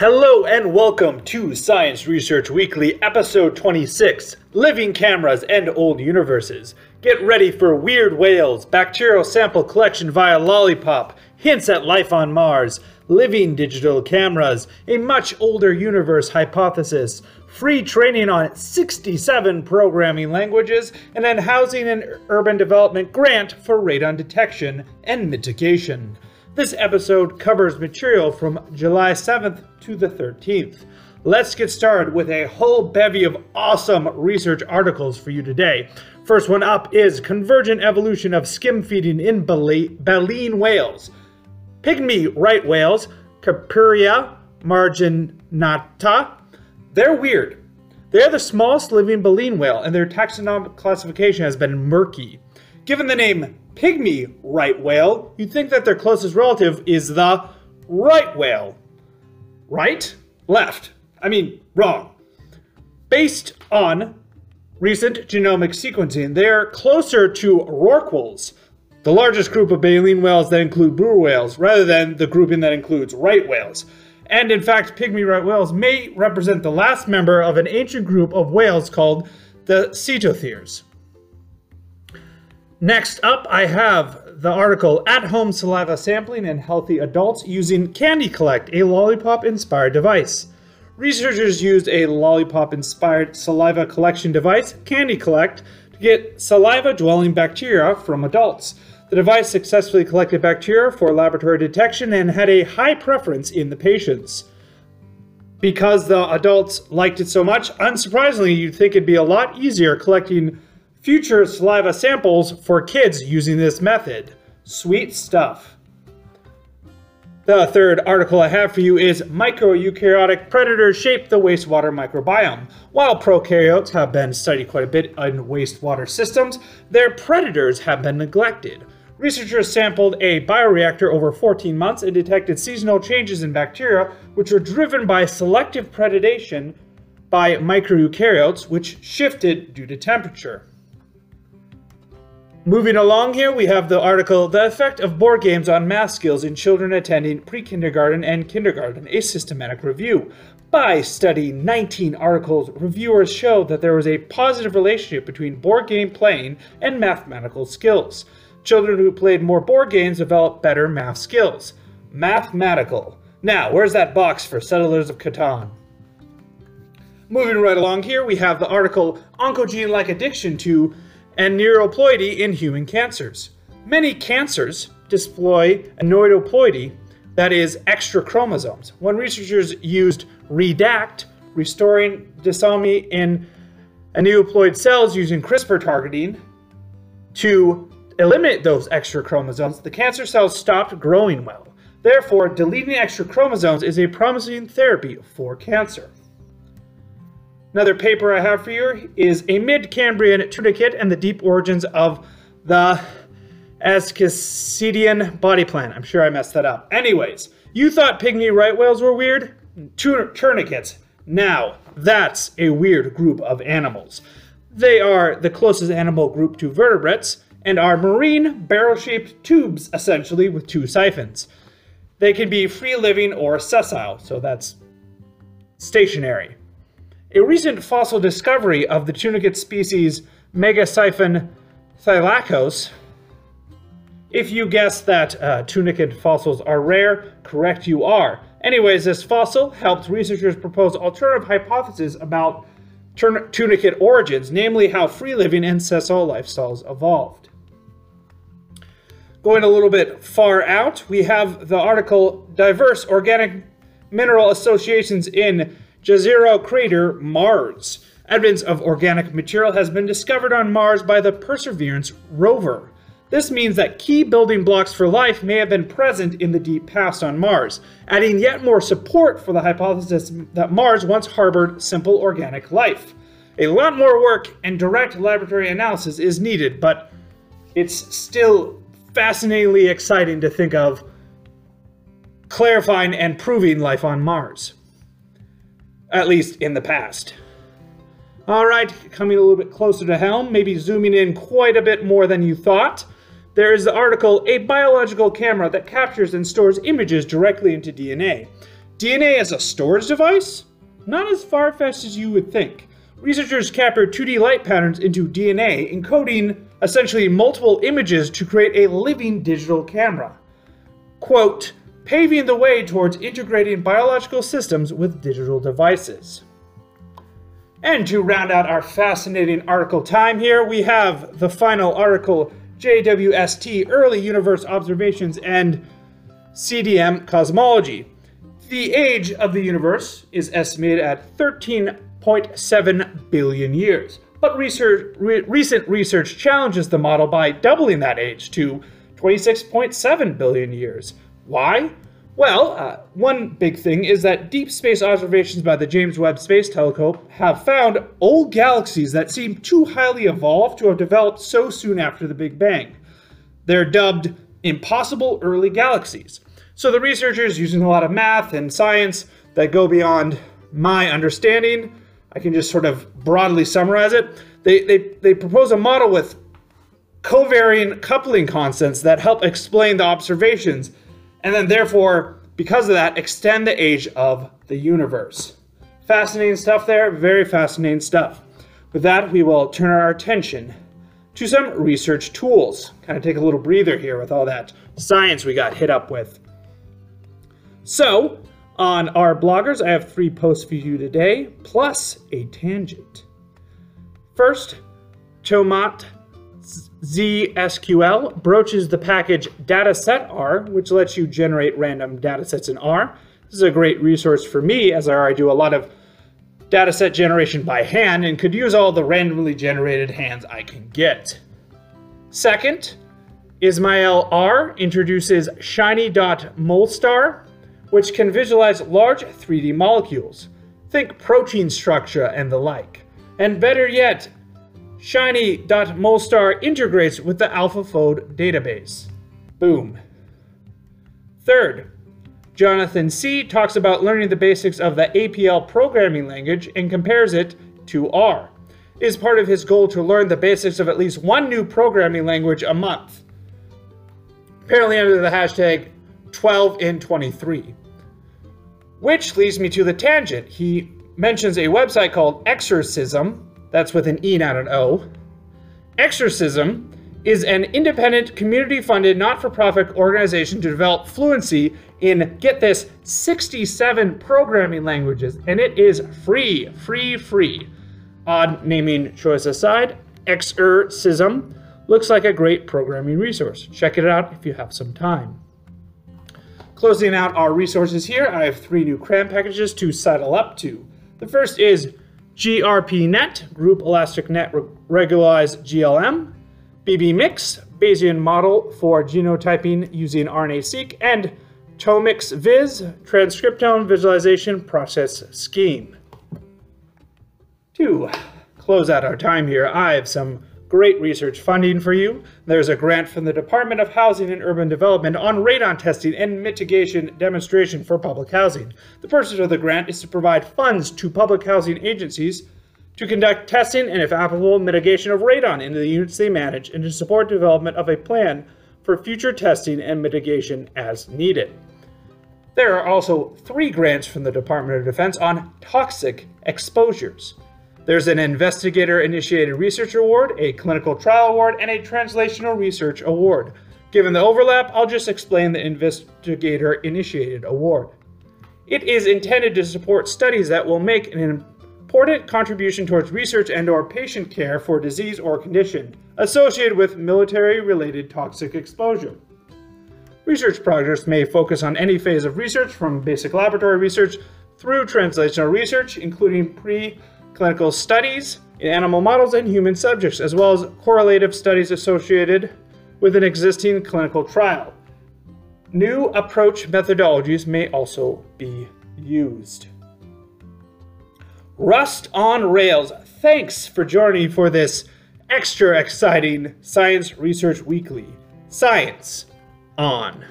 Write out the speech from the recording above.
Hello and welcome to Science Research Weekly, episode 26 Living Cameras and Old Universes. Get ready for weird whales, bacterial sample collection via Lollipop, hints at life on Mars, living digital cameras, a much older universe hypothesis, free training on 67 programming languages, and an housing and urban development grant for radon detection and mitigation. This episode covers material from July 7th to the 13th. Let's get started with a whole bevy of awesome research articles for you today. First one up is Convergent Evolution of Skim Feeding in Baleen Whales. Pygmy right whales, Caperea marginata, they're weird. They're the smallest living baleen whale, and their taxonomic classification has been murky. Given the name pygmy right whale, you'd think that their closest relative is the right whale. Right? Left. I mean, wrong. Based on recent genomic sequencing, they're closer to rorquals, the largest group of baleen whales that include blue whales, rather than the grouping that includes right whales. And in fact, pygmy right whales may represent the last member of an ancient group of whales called the Cetotheres. Next up, I have the article At Home Saliva Sampling in Healthy Adults Using CandyCollect, a lollipop inspired device. Researchers used a lollipop inspired saliva collection device, CandyCollect, to get saliva dwelling bacteria from adults. The device successfully collected bacteria for laboratory detection and had a high preference in the patients. Because the adults liked it so much, unsurprisingly, you'd think it'd be a lot easier collecting future saliva samples for kids using this method. Sweet stuff. The third article I have for you is Microeukaryotic Predators Shape the Wastewater Microbiome. While prokaryotes have been studied quite a bit in wastewater systems, their predators have been neglected. Researchers sampled a bioreactor over 14 months and detected seasonal changes in bacteria, which were driven by selective predation by microeukaryotes, which shifted due to temperature. Moving along here, we have the article The Effect of Board Games on Math Skills in Children Attending Pre Kindergarten and Kindergarten, a systematic review. By studying 19 articles, reviewers showed that there was a positive relationship between board game playing and mathematical skills. Children who played more board games developed better math skills. Mathematical. Now, where's that box for Settlers of Catan? Moving right along here, we have the article Oncogene like addiction to aneuploidy in human cancers. Many cancers display aneuploidy, that is, extra chromosomes. When researchers used REDACT, restoring disomy in aneuploid cells using CRISPR targeting, to eliminate those extra chromosomes, the cancer cells stopped growing well. Therefore, deleting extra chromosomes is a promising therapy for cancer. Another paper I have for you is a mid-Cambrian tunicate and the deep origins of the Ascasidian body plan. I'm sure I messed that up. Anyways, you thought pygmy right whales were weird? Tunicates. Now, that's a weird group of animals. They are the closest animal group to vertebrates and are marine, barrel-shaped tubes, essentially, with two siphons. They can be free-living or sessile, so that's stationary. A recent fossil discovery of the tunicate species Megasiphon thylacos. If you guess that uh, tunicate fossils are rare, correct you are. Anyways, this fossil helped researchers propose alternative hypotheses about tunicate origins, namely how free-living and sessile lifestyles evolved. Going a little bit far out, we have the article Diverse Organic Mineral Associations in Jezero crater Mars. Evidence of organic material has been discovered on Mars by the Perseverance rover. This means that key building blocks for life may have been present in the deep past on Mars, adding yet more support for the hypothesis that Mars once harbored simple organic life. A lot more work and direct laboratory analysis is needed, but it's still fascinatingly exciting to think of clarifying and proving life on Mars at least in the past. All right, coming a little bit closer to helm, maybe zooming in quite a bit more than you thought. There is the article, A Biological Camera That Captures and Stores Images Directly into DNA. DNA as a storage device? Not as far fetched as you would think. Researchers captured 2D light patterns into DNA, encoding essentially multiple images to create a living digital camera. Quote, paving the way towards integrating biological systems with digital devices. And to round out our fascinating article time here, we have the final article JWST Early Universe Observations and CDM Cosmology. The age of the universe is estimated at 13.7 billion years, but research, re- recent research challenges the model by doubling that age to 26.7 billion years. Why? Well, uh, one big thing is that deep space observations by the James Webb Space Telescope have found old galaxies that seem too highly evolved to have developed so soon after the Big Bang. They're dubbed impossible early galaxies. So the researchers, using a lot of math and science that go beyond my understanding, I can just sort of broadly summarize it. They, they, they propose a model with covariant coupling constants that help explain the observations, and then therefore, because of that, extend the age of the universe. Fascinating stuff there, very fascinating stuff. With that, we will turn our attention to some research tools. Kind of take a little breather here with all that science we got hit up with. So, on our bloggers, I have three posts for you today, plus a tangent. First, Chomot ZSQL broaches the package datasetR, which lets you generate random datasets in R. This is a great resource for me as I do a lot of dataset generation by hand and could use all the randomly generated hands I can get. Second, Ismail R introduces shiny.molstar, which can visualize large 3D molecules. Think protein structure and the like. And better yet, shiny.molstar integrates with the AlphaFold database. Boom. Third, Jonathan C. talks about learning the basics of the APL programming language and compares it to R. It is part of his goal to learn the basics of at least one new programming language a month. Apparently under the hashtag 12 in 23. Which leads me to the tangent. He mentions a website called Exercism, that's with an E, not an O. Exercism is an independent, community funded, not for profit organization to develop fluency in, get this, 67 programming languages, and it is free, free, free. Odd naming choice aside, Exercism looks like a great programming resource. Check it out if you have some time. Closing out our resources here, I have three new CRAN packages to settle up to. The first is GRPNet, Group Elastic Net Regularized GLM, BBMix, Bayesian model for genotyping using RNA-seq, and TOmicsVis, Transcriptome Visualization Process Scheme. To close out our time here, I have some great research funding for you. There's a grant from the Department of Housing and Urban Development on radon testing and mitigation demonstration for public housing. The purpose of the grant is to provide funds to public housing agencies to conduct testing and, if applicable, mitigation of radon in the units they manage and to support development of a plan for future testing and mitigation as needed. There are also three grants from the Department of Defense on toxic exposures. There's an investigator initiated research award, a clinical trial award, and a translational research award. Given the overlap, I'll just explain the investigator initiated award. It is intended to support studies that will make an important contribution towards research and or patient care for disease or condition associated with military related toxic exposure. Research projects may focus on any phase of research from basic laboratory research through translational research, including pre clinical studies in animal models and human subjects, as well as correlative studies associated with an existing clinical trial. New approach methodologies may also be used. Rust on Rails, thanks for joining for this extra exciting Science Research Weekly. Science on.